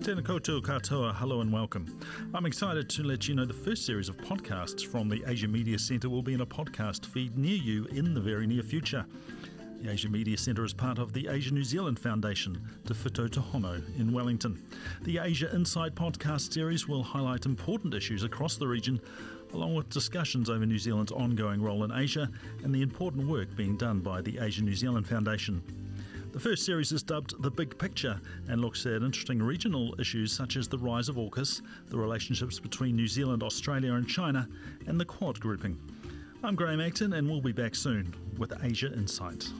Tēnā koutou katoa, hello and welcome. I'm excited to let you know the first series of podcasts from the Asia Media Centre will be in a podcast feed near you in the very near future. The Asia Media Centre is part of the Asia New Zealand Foundation, Te Whītau Tūhono in Wellington. The Asia Insight podcast series will highlight important issues across the region, along with discussions over New Zealand's ongoing role in Asia and the important work being done by the Asia New Zealand Foundation. The first series is dubbed The Big Picture and looks at interesting regional issues such as the rise of AUKUS, the relationships between New Zealand, Australia, and China, and the Quad grouping. I'm Graeme Acton, and we'll be back soon with Asia Insight.